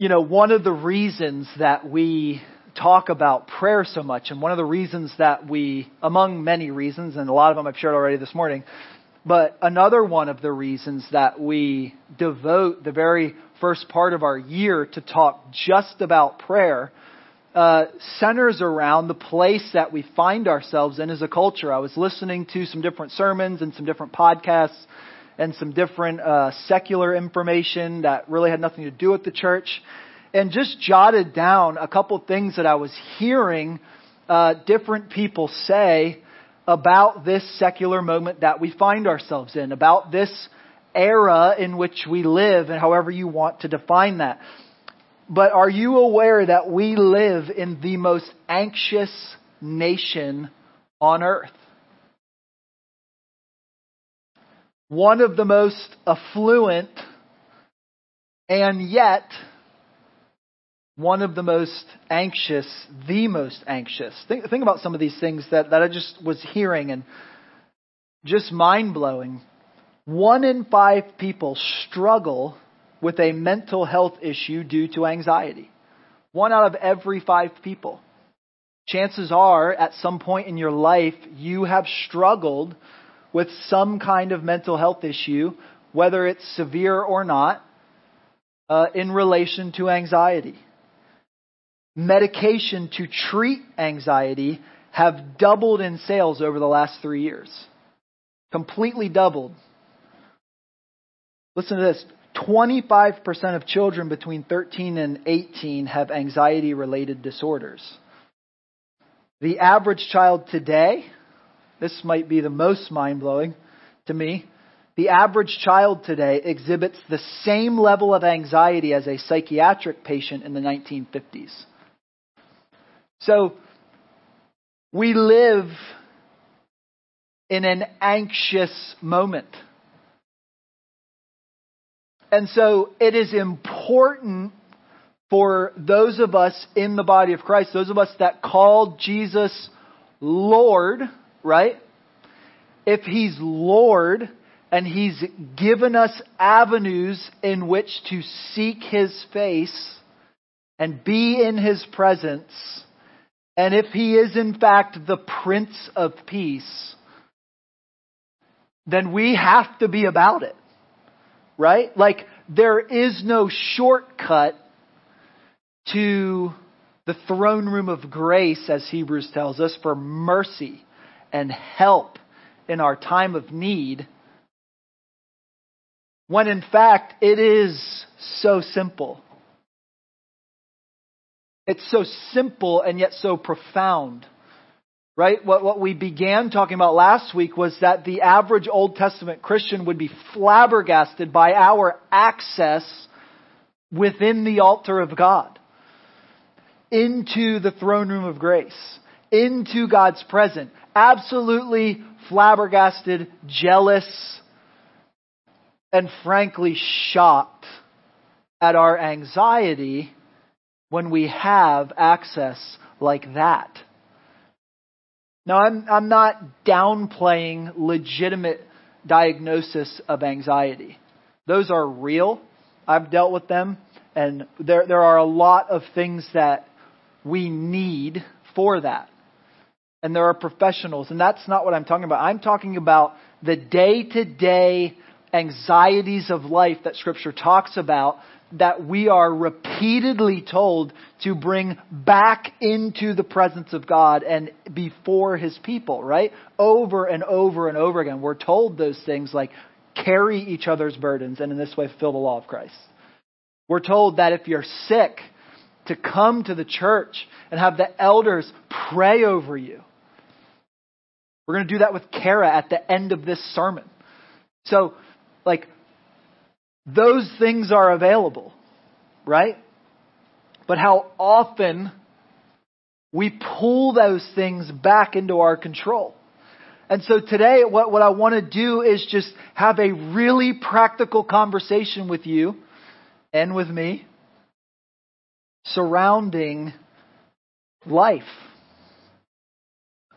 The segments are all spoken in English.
You know, one of the reasons that we talk about prayer so much, and one of the reasons that we, among many reasons, and a lot of them I've shared already this morning, but another one of the reasons that we devote the very first part of our year to talk just about prayer uh, centers around the place that we find ourselves in as a culture. I was listening to some different sermons and some different podcasts and some different uh, secular information that really had nothing to do with the church, and just jotted down a couple things that I was hearing uh, different people say about this secular moment that we find ourselves in, about this era in which we live, and however you want to define that. But are you aware that we live in the most anxious nation on earth? One of the most affluent, and yet one of the most anxious, the most anxious. Think, think about some of these things that, that I just was hearing and just mind blowing. One in five people struggle with a mental health issue due to anxiety. One out of every five people. Chances are, at some point in your life, you have struggled with some kind of mental health issue, whether it's severe or not, uh, in relation to anxiety. Medication to treat anxiety have doubled in sales over the last three years. Completely doubled. Listen to this 25% of children between 13 and 18 have anxiety related disorders. The average child today this might be the most mind blowing to me. The average child today exhibits the same level of anxiety as a psychiatric patient in the 1950s. So, we live in an anxious moment. And so it is important for those of us in the body of Christ, those of us that call Jesus Lord, right? If He's Lord and He's given us avenues in which to seek His face and be in His presence, and if He is in fact the Prince of Peace, then we have to be about it. Right? Like, there is no shortcut to the throne room of grace, as Hebrews tells us, for mercy and help in our time of need, when in fact it is so simple. It's so simple and yet so profound. Right? What, what we began talking about last week was that the average Old Testament Christian would be flabbergasted by our access within the altar of God into the throne room of grace, into God's presence absolutely flabbergasted, jealous, and frankly shocked at our anxiety when we have access like that. Now, I'm, I'm not downplaying legitimate diagnosis of anxiety. Those are real. I've dealt with them, and there, there are a lot of things that we need for that and there are professionals, and that's not what I'm talking about. I'm talking about the day to day anxieties of life that Scripture talks about that we are repeatedly told to bring back into the presence of God and before His people, right? Over and over and over again. We're told those things like carry each other's burdens and in this way fulfill the law of Christ. We're told that if you're sick, to come to the church and have the elders pray over you. We're going to do that with Kara at the end of this sermon. So, like, those things are available, right? But how often we pull those things back into our control. And so today, what, what I want to do is just have a really practical conversation with you and with me surrounding life.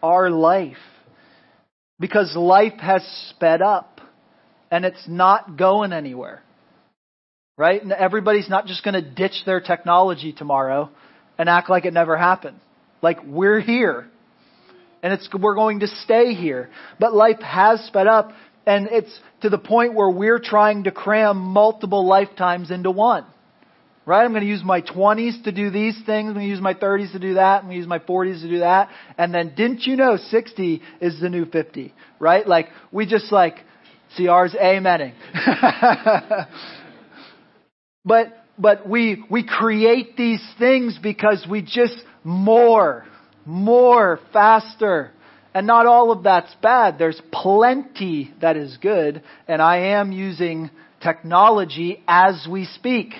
Our life because life has sped up and it's not going anywhere. Right? And everybody's not just going to ditch their technology tomorrow and act like it never happened. Like we're here. And it's, we're going to stay here. But life has sped up and it's to the point where we're trying to cram multiple lifetimes into one. Right? I'm going to use my 20s to do these things. I'm going to use my 30s to do that. I'm going to use my 40s to do that. And then didn't you know 60 is the new 50? Right? Like we just like, see ours amening. but, but we, we create these things because we just more, more, faster. And not all of that's bad. There's plenty that is good. And I am using technology as we speak.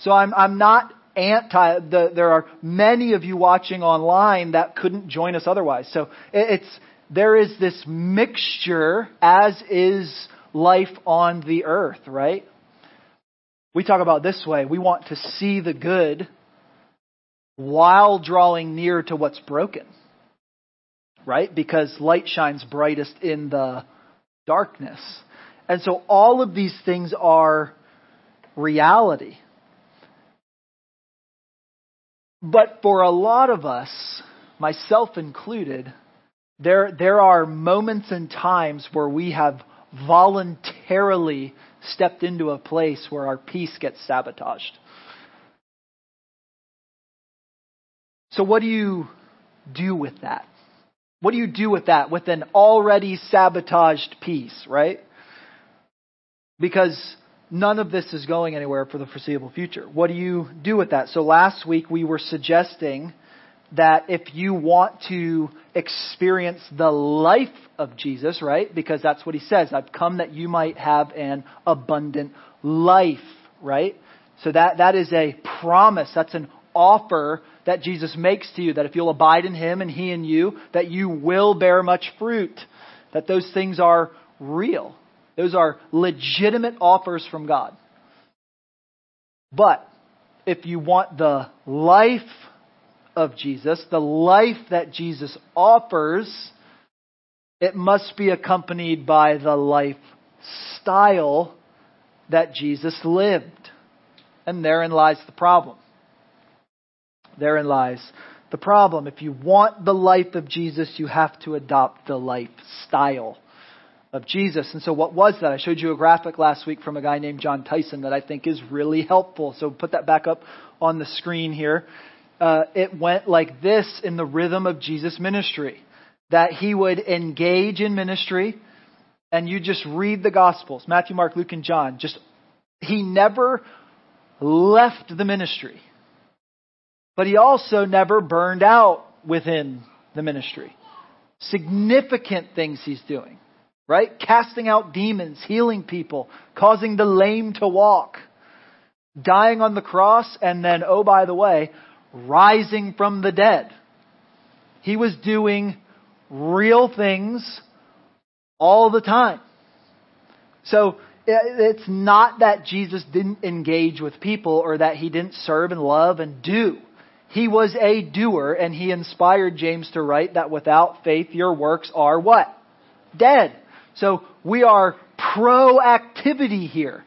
So I'm, I'm not anti, the, there are many of you watching online that couldn't join us otherwise. So it, it's, there is this mixture as is life on the earth, right? We talk about this way. We want to see the good while drawing near to what's broken. Right? Because light shines brightest in the darkness. And so all of these things are reality. But for a lot of us, myself included, there, there are moments and times where we have voluntarily stepped into a place where our peace gets sabotaged. So, what do you do with that? What do you do with that, with an already sabotaged peace, right? Because none of this is going anywhere for the foreseeable future. What do you do with that? So last week we were suggesting that if you want to experience the life of Jesus, right? Because that's what he says. I've come that you might have an abundant life, right? So that, that is a promise. That's an offer that Jesus makes to you that if you'll abide in him and he in you, that you will bear much fruit. That those things are real. Those are legitimate offers from God. But if you want the life of Jesus, the life that Jesus offers, it must be accompanied by the lifestyle that Jesus lived. And therein lies the problem. Therein lies the problem. If you want the life of Jesus, you have to adopt the lifestyle of Jesus. And so what was that? I showed you a graphic last week from a guy named Jon Tyson that I think is really helpful. So put that back up on the screen here. Uh, it went like this in the rhythm of Jesus' ministry. That he would engage in ministry, and you just read the Gospels, Matthew, Mark, Luke, and John. Just, he never left the ministry. But he also never burned out within the ministry. Significant things he's doing right? Casting out demons, healing people, causing the lame to walk, dying on the cross, and then, oh, by the way, rising from the dead. He was doing real things all the time. So, it's not that Jesus didn't engage with people or that he didn't serve and love and do. He was a doer and he inspired James to write that without faith your works are what? Dead. So we are pro activity here.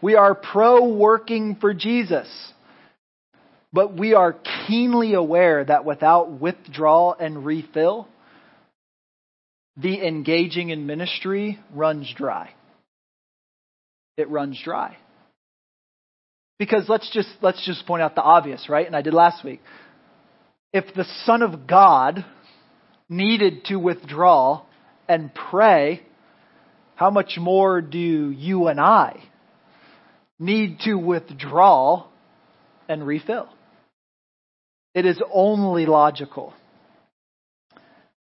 We are pro working for Jesus. But we are keenly aware that without withdrawal and refill, the engaging in ministry runs dry. It runs dry. Because let's just, let's just point out the obvious, right? And I did last week. If the Son of God needed to withdraw and pray how much more do you and I need to withdraw and refill? It is only logical.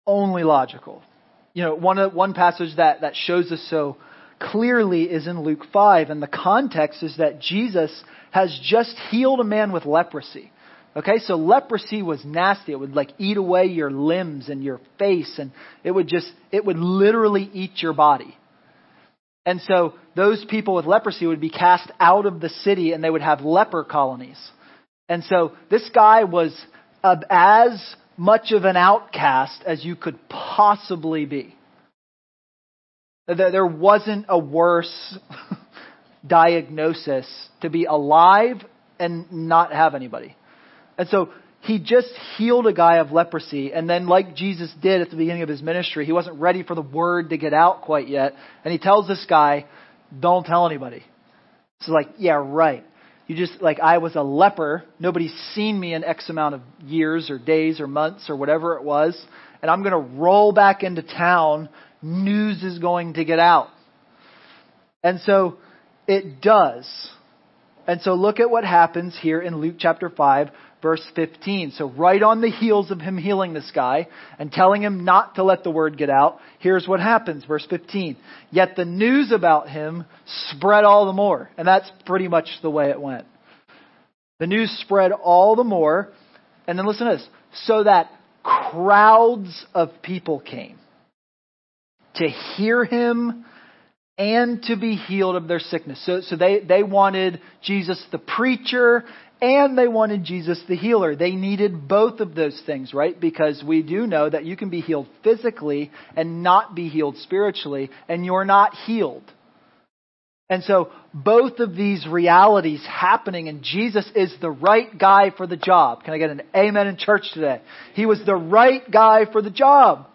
Only logical. You know, one, uh, one passage that, that shows us so clearly is in Luke 5, and the context is that Jesus has just healed a man with leprosy. Okay, so leprosy was nasty. It would like eat away your limbs and your face, and it would just, it would literally eat your body. And so those people with leprosy would be cast out of the city and they would have leper colonies. And so this guy was as much of an outcast as you could possibly be. There wasn't a worse diagnosis to be alive and not have anybody. And so he just healed a guy of leprosy, and then, like Jesus did at the beginning of his ministry, he wasn't ready for the word to get out quite yet. And he tells this guy, Don't tell anybody. So, like, yeah, right. You just, like, I was a leper. Nobody's seen me in X amount of years or days or months or whatever it was. And I'm going to roll back into town. News is going to get out. And so it does. And so look at what happens here in Luke chapter 5, verse 15. So right on the heels of him healing this guy and telling him not to let the word get out, here's what happens. Verse 15. Yet the news about him spread all the more. And that's pretty much the way it went. The news spread all the more. And then listen to this. So that crowds of people came to hear him and to be healed of their sickness. So, so they, they wanted Jesus the preacher and they wanted Jesus the healer. They needed both of those things, right? Because we do know that you can be healed physically and not be healed spiritually, and you're not healed. And so both of these realities happening, and Jesus is the right guy for the job. Can I get an amen in church today? He was the right guy for the job.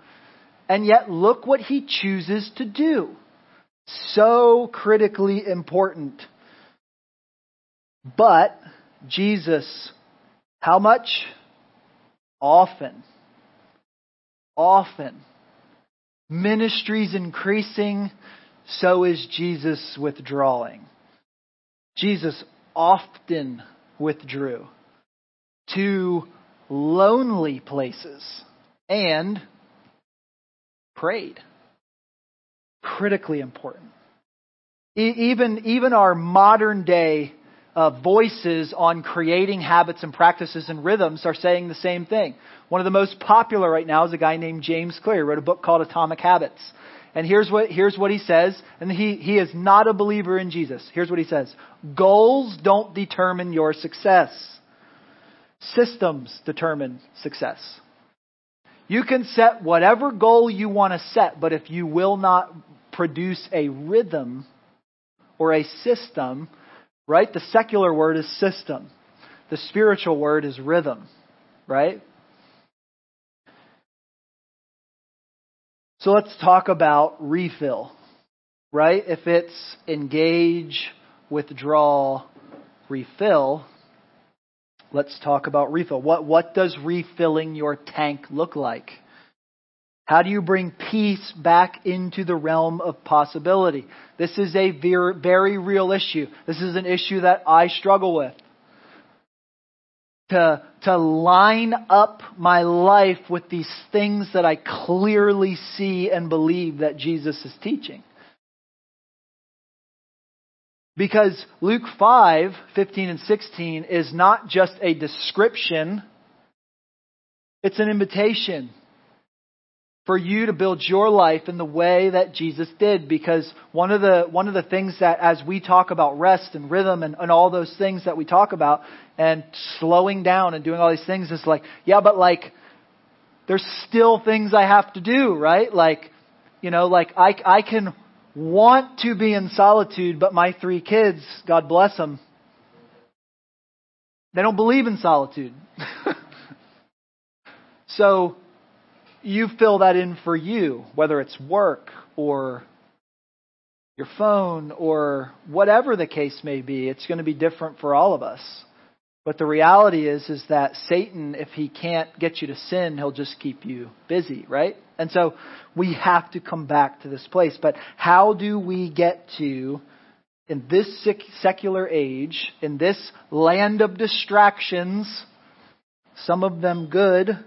And yet look what he chooses to do. So critically important. But Jesus, how much? Often. Often. Ministries increasing, so is Jesus withdrawing. Jesus often withdrew to lonely places and prayed. Critically important. even, even our modern day uh, voices on creating habits and practices and rhythms are saying the same thing. One of the most popular right now is a guy named James Clear. He wrote a book called Atomic Habits. And here's what, here's what he says, and he, he is not a believer in Jesus. Here's what he says. Goals don't determine your success. Systems determine success. You can set whatever goal you want to set, but if you will not produce a rhythm or a system, right? The secular word is system. The spiritual word is rhythm, right? So let's talk about refill, right? If it's engage, withdraw, refill, let's talk about refill. What, what does refilling your tank look like? How do you bring peace back into the realm of possibility? This is a very, real issue. This is an issue that I struggle with. To, to line up my life with these things that I clearly see and believe that Jesus is teaching. Because Luke 5, 15 and 16 is not just a description, it's an invitation for you to build your life in the way that Jesus did because one of the one of the things that as we talk about rest and rhythm and, and all those things that we talk about and slowing down and doing all these things is like yeah but like there's still things I have to do right? Like you know like I I can want to be in solitude but my three kids God bless them they don't believe in solitude. So you fill that in for you, whether it's work or your phone or whatever the case may be. It's going to be different for all of us. But the reality is, is that Satan, if he can't get you to sin, he'll just keep you busy, right? And so we have to come back to this place. But how do we get to, in this secular age, in this land of distractions, some of them good,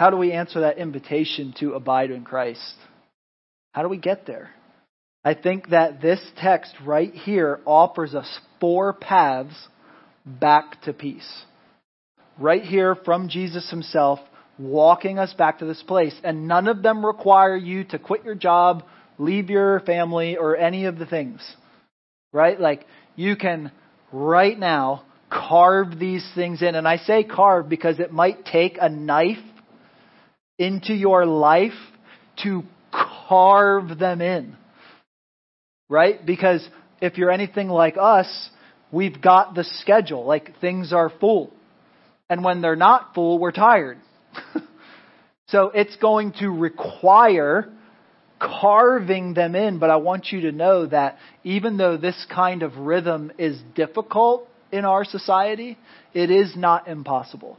how do we answer that invitation to abide in Christ? How do we get there? I think that this text right here offers us four paths back to peace. Right here from Jesus himself, walking us back to this place. And none of them require you to quit your job, leave your family, or any of the things. Right? Like, you can right now carve these things in. And I say carve because it might take a knife into your life to carve them in. Right? Because if you're anything like us, we've got the schedule. Like things are full. And when they're not full, we're tired. so it's going to require carving them in, but I want you to know that even though this kind of rhythm is difficult in our society, it is not impossible.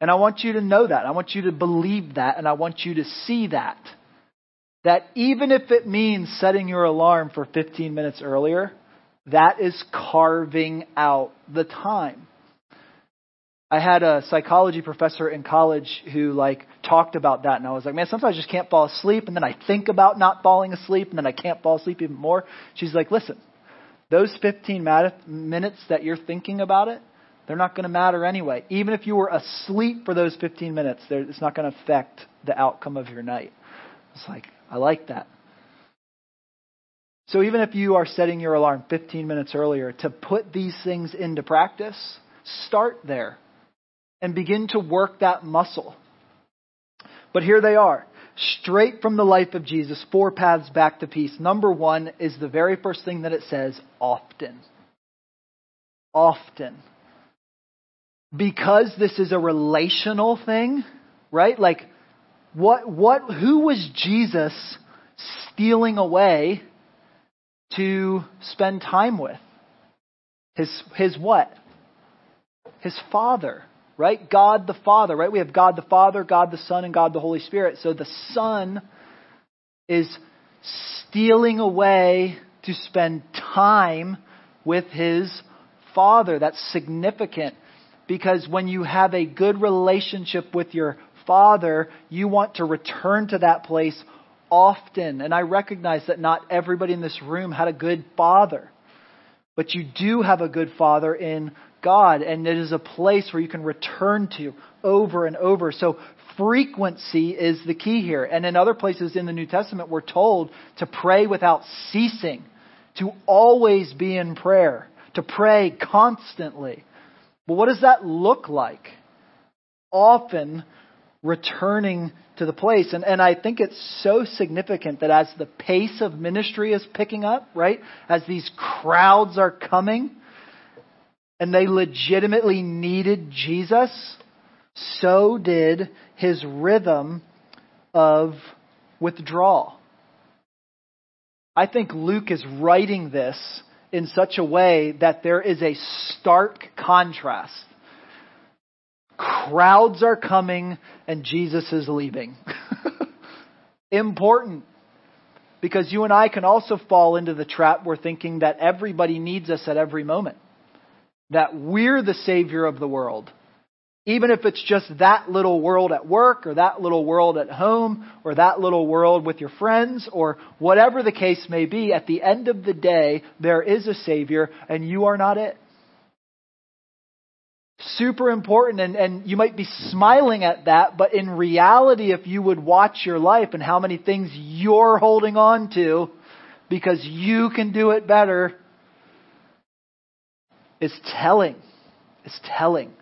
And I want you to know that. I want you to believe that, and I want you to see that. That even if it means setting your alarm for 15 minutes earlier, that is carving out the time. I had a psychology professor in college who like talked about that and I was like, man, sometimes I just can't fall asleep and then I think about not falling asleep and then I can't fall asleep even more. She's like, listen, those 15 minutes that you're thinking about it, they're not going to matter anyway. Even if you were asleep for those 15 minutes, it's not going to affect the outcome of your night. It's like, I like that. So even if you are setting your alarm 15 minutes earlier to put these things into practice, start there and begin to work that muscle. But here they are. Straight from the life of Jesus, four paths back to peace. Number one is the very first thing that it says often. Often. Because this is a relational thing, right? Like, what, what, who was Jesus stealing away to spend time with? His, his what? His father right? God the Father, right? We have God the Father, God the Son, and God the Holy Spirit. So the Son is stealing away to spend time with his Father. That's significant because when you have a good relationship with your Father, you want to return to that place often. And I recognize that not everybody in this room had a good Father. But you do have a good Father in God, and it is a place where you can return to over and over. So frequency is the key here. And in other places in the New Testament, we're told to pray without ceasing, to always be in prayer, to pray constantly. But what does that look like? Often returning to the place. And, and I think it's so significant that as the pace of ministry is picking up, right, as these crowds are coming, and they legitimately needed Jesus, so did his rhythm of withdrawal. I think Luke is writing this in such a way that there is a stark contrast. Crowds are coming and Jesus is leaving. Important. Because you and I can also fall into the trap we're thinking that everybody needs us at every moment that we're the Savior of the world. Even if it's just that little world at work or that little world at home or that little world with your friends or whatever the case may be, at the end of the day, there is a Savior and you are not it. Super important, and, and you might be smiling at that, but in reality, if you would watch your life and how many things you're holding on to because you can do it better, it's telling. It's telling.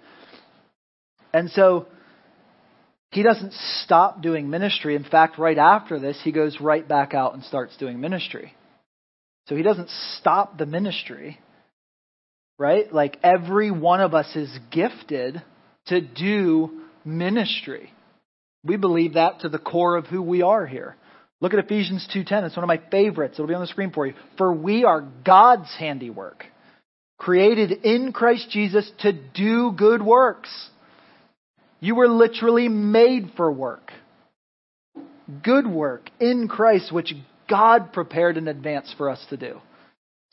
And so he doesn't stop doing ministry. In fact, right after this, he goes right back out and starts doing ministry. So he doesn't stop the ministry, right? Like every one of us is gifted to do ministry. We believe that to the core of who we are here. Look at Ephesians 2:10. It's one of my favorites. It'll be on the screen for you. For we are God's handiwork created in Christ Jesus to do good works. You were literally made for work. Good work in Christ, which God prepared in advance for us to do.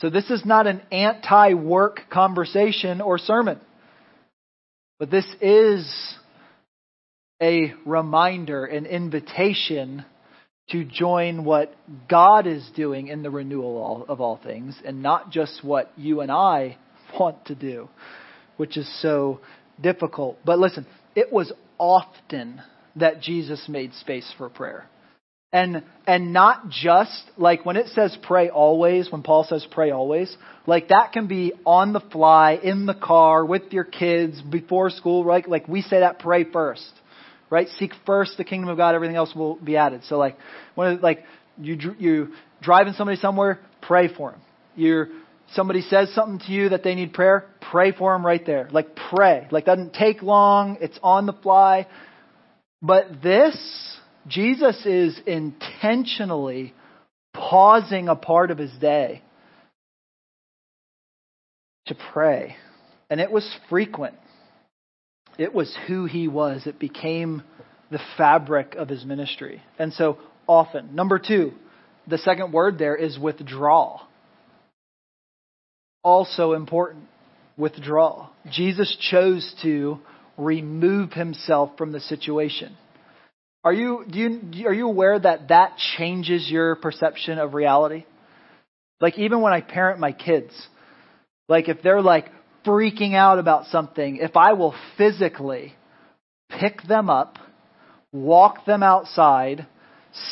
So this is not an anti work conversation or sermon, but this is a reminder, an invitation to join what God is doing in the renewal of all things and not just what you and I want to do, which is so difficult. But listen, it was often that Jesus made space for prayer. And and not just like when it says pray always, when Paul says pray always, like that can be on the fly, in the car, with your kids, before school, right? Like we say that pray first right? Seek first the kingdom of God, everything else will be added. So like, when like you you driving somebody somewhere, pray for them. You're, somebody says something to you that they need prayer, pray for them right there. Like pray. Like doesn't take long. It's on the fly. But this, Jesus is intentionally pausing a part of his day to pray. And it was frequent. It was who he was. It became the fabric of his ministry. And so often. Number two, the second word there is withdraw. Also important. Withdraw. Jesus chose to remove himself from the situation. Are you, do you, are you aware that that changes your perception of reality? Like even when I parent my kids, like if they're like freaking out about something, if I will physically pick them up, walk them outside,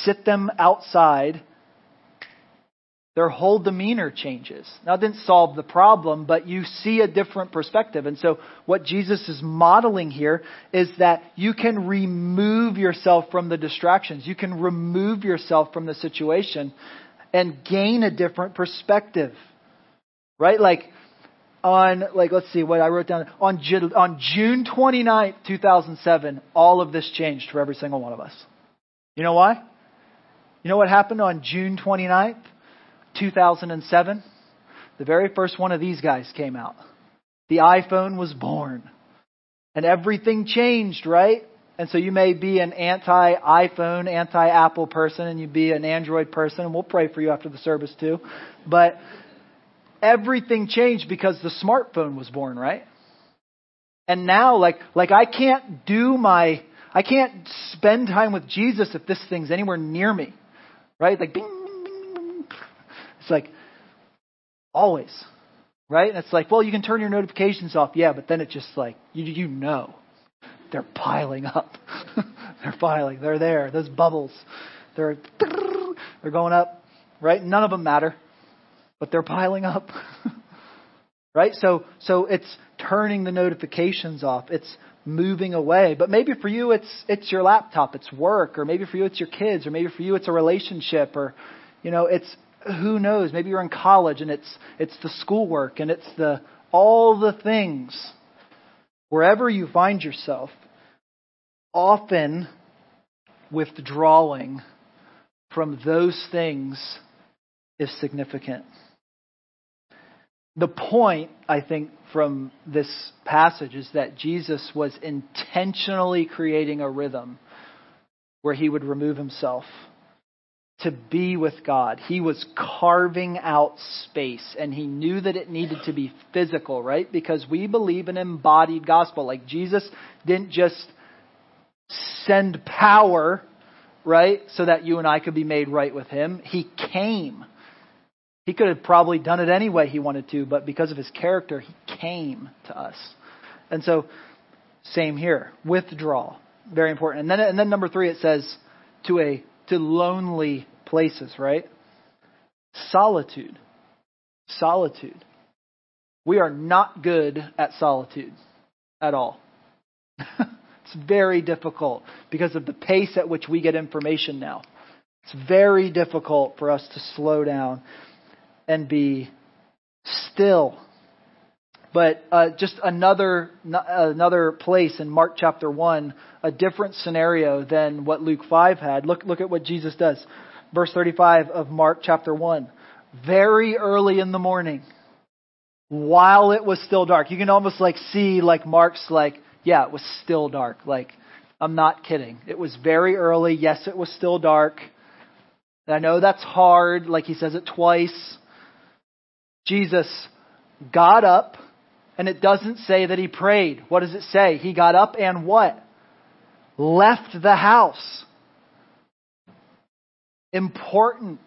sit them outside, their whole demeanor changes. Now, it didn't solve the problem, but you see a different perspective. And so, what Jesus is modeling here is that you can remove yourself from the distractions. You can remove yourself from the situation and gain a different perspective. Right? Like, on, like, let's see what I wrote down. On, on June 29th, 2007, all of this changed for every single one of us. You know why? You know what happened on June 29th? 2007, the very first one of these guys came out. The iPhone was born. And everything changed, right? And so you may be an anti iPhone, anti Apple person, and you'd be an Android person, and we'll pray for you after the service too. But everything changed because the smartphone was born, right? And now, like, like I can't do my, I can't spend time with Jesus if this thing's anywhere near me, right? Like, bing, it's like, always. Right? And it's like, well, you can turn your notifications off. Yeah, but then it's just like, you, you know. They're piling up. they're piling. They're there. Those bubbles. They're, they're going up. Right? None of them matter. But they're piling up. right? So, so it's turning the notifications off. It's moving away. But maybe for you it's it's your laptop, it's work, or maybe for you it's your kids, or maybe for you it's a relationship, or you know, it's who knows? Maybe you're in college and it's it's the schoolwork and it's the all the things. Wherever you find yourself, often withdrawing from those things is significant. The point, I think, from this passage is that Jesus was intentionally creating a rhythm where he would remove himself to be with God. He was carving out space and he knew that it needed to be physical, right? Because we believe in embodied gospel. Like Jesus didn't just send power, right, so that you and I could be made right with him. He came. He could have probably done it any way he wanted to, but because of his character, he came to us. And so, same here. Withdraw. Very important. And then, and then number three, it says, to a to lonely places, right? Solitude. Solitude. We are not good at solitude at all. it's very difficult because of the pace at which we get information now. It's very difficult for us to slow down and be still. But uh, just another another place in Mark chapter one, a different scenario than what Luke five had. Look look at what Jesus does verse 35 of Mark chapter 1. Very early in the morning, while it was still dark. You can almost like see like Mark's like, yeah, it was still dark. Like, I'm not kidding. It was very early. Yes, it was still dark. And I know that's hard, like he says it twice. Jesus got up, and it doesn't say that he prayed. What does it say? He got up and what? Left the house important.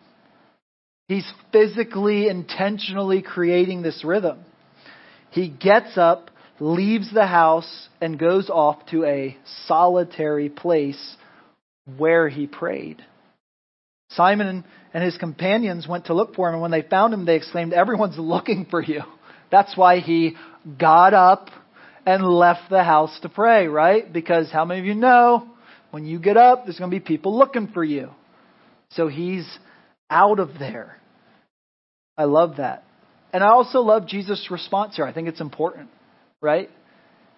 He's physically, intentionally creating this rhythm. He gets up, leaves the house, and goes off to a solitary place where he prayed. Simon and his companions went to look for him, and when they found him, they exclaimed, Everyone's looking for you. That's why he got up and left the house to pray, right? Because how many of you know when you get up, there's going to be people looking for you. So he's out of there. I love that. And I also love Jesus' response here. I think it's important, right?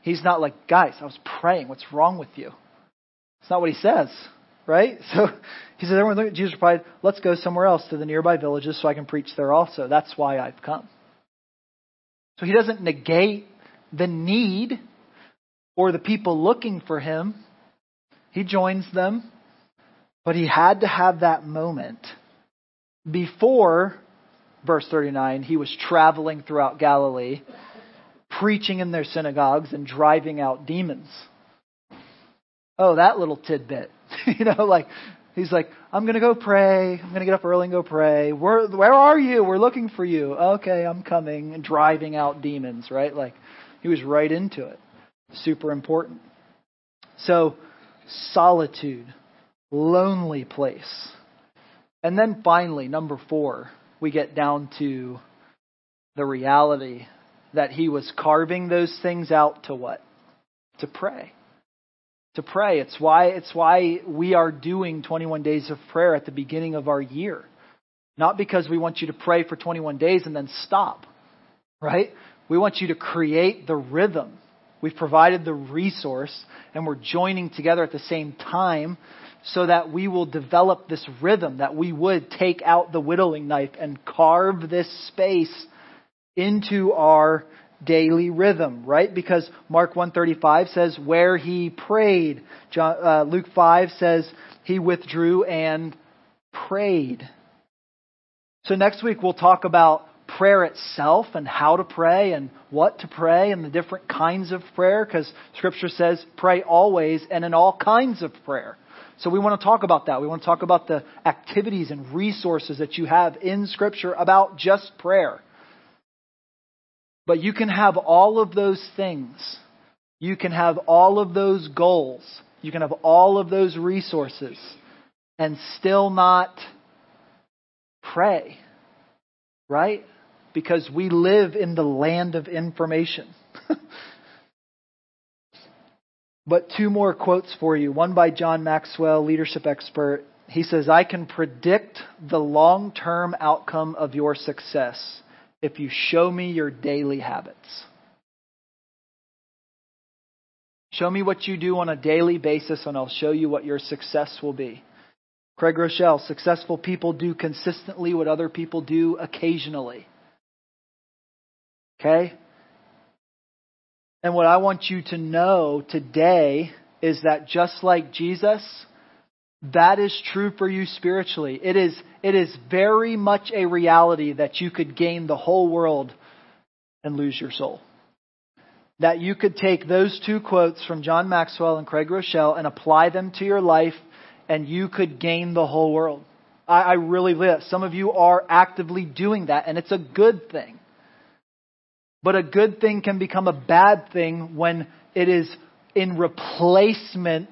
He's not like, guys, I was praying. What's wrong with you? It's not what he says, right? So he says, everyone look at Jesus replied, let's go somewhere else to the nearby villages so I can preach there also. That's why I've come. So he doesn't negate the need or the people looking for him. He joins them, but he had to have that moment before verse 39, he was traveling throughout Galilee, preaching in their synagogues and driving out demons. Oh, that little tidbit. you know, like, he's like, I'm going to go pray. I'm going to get up early and go pray. Where, where are you? We're looking for you. Okay, I'm coming and driving out demons, right? Like, he was right into it. Super important. So, solitude, lonely place. And then finally, number four, we get down to the reality that he was carving those things out to what? To pray. To pray. It's why it's why we are doing 21 days of prayer at the beginning of our year. Not because we want you to pray for 21 days and then stop. Right? We want you to create the rhythm. We've provided the resource and we're joining together at the same time so that we will develop this rhythm, that we would take out the whittling knife and carve this space into our daily rhythm, right? Because Mark 135 says where he prayed. John, uh, Luke 5 says he withdrew and prayed. So next week we'll talk about prayer itself and how to pray and what to pray and the different kinds of prayer because scripture says pray always and in all kinds of prayer. So we want to talk about that. We want to talk about the activities and resources that you have in Scripture about just prayer. But you can have all of those things. You can have all of those goals. You can have all of those resources and still not pray. Right? Because we live in the land of information. But two more quotes for you. One by John Maxwell, leadership expert. He says, I can predict the long term outcome of your success if you show me your daily habits. Show me what you do on a daily basis, and I'll show you what your success will be. Craig Groeschel, successful people do consistently what other people do occasionally. Okay? And what I want you to know today is that just like Jesus, that is true for you spiritually. It is, it is very much a reality that you could gain the whole world and lose your soul. That you could take those two quotes from John Maxwell and Craig Groeschel and apply them to your life and you could gain the whole world. I, I really live. Some of you are actively doing that and it's a good thing. But a good thing can become a bad thing when it is in replacement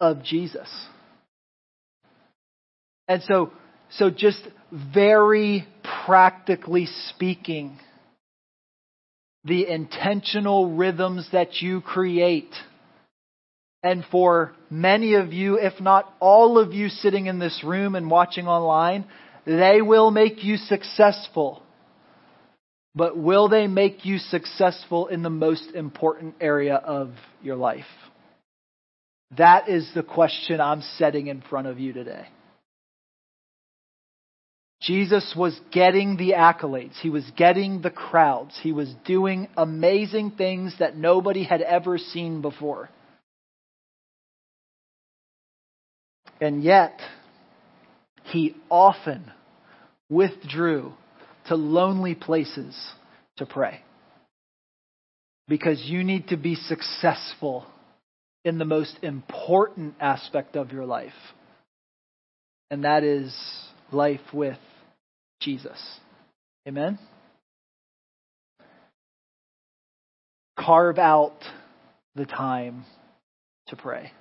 of Jesus. And so, so just very practically speaking, the intentional rhythms that you create, and for many of you, if not all of you sitting in this room and watching online, they will make you successful but will they make you successful in the most important area of your life? That is the question I'm setting in front of you today. Jesus was getting the accolades. He was getting the crowds. He was doing amazing things that nobody had ever seen before. And yet, he often withdrew to lonely places to pray. Because you need to be successful in the most important aspect of your life, and that is life with Jesus. Amen? Carve out the time to pray.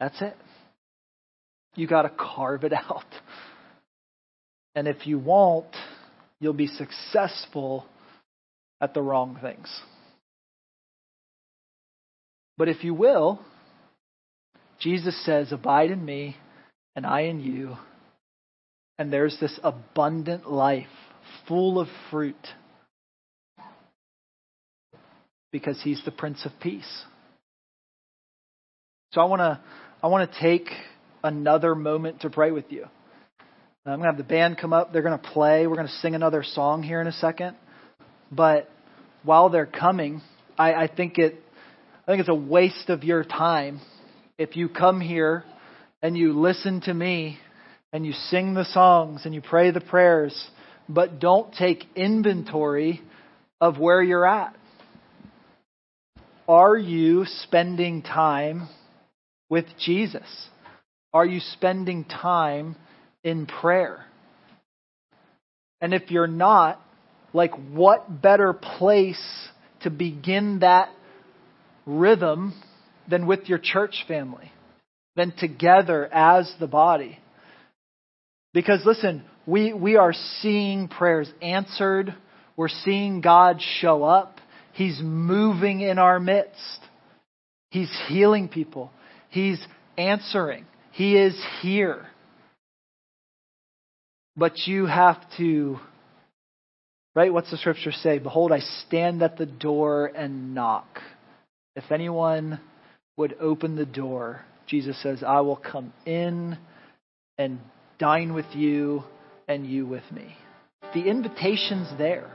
That's it. You got to carve it out. And if you won't, you'll be successful at the wrong things. But if you will, Jesus says, Abide in me, and I in you, And there's this abundant life full of fruit because he's the Prince of Peace. So I want to I want to take another moment to pray with you. Uh, I'm going to have the band come up. They're going to play. We're going to sing another song here in a second. But while they're coming, I, I think it I think it's a waste of your time if you come here and you listen to me and you sing the songs and you pray the prayers, but don't take inventory of where you're at. Are you spending time with Jesus? Are you spending time in prayer? And if you're not, like what better place to begin that rhythm than with your church family, than together as the body? Because listen, we, we are seeing prayers answered. We're seeing God show up. He's moving in our midst. He's healing people. He's answering. He is here. But you have to, right? What's the scripture say? Behold, I stand at the door and knock. If anyone would open the door, Jesus says, I will come in and dine with you and you with me. The invitation's there.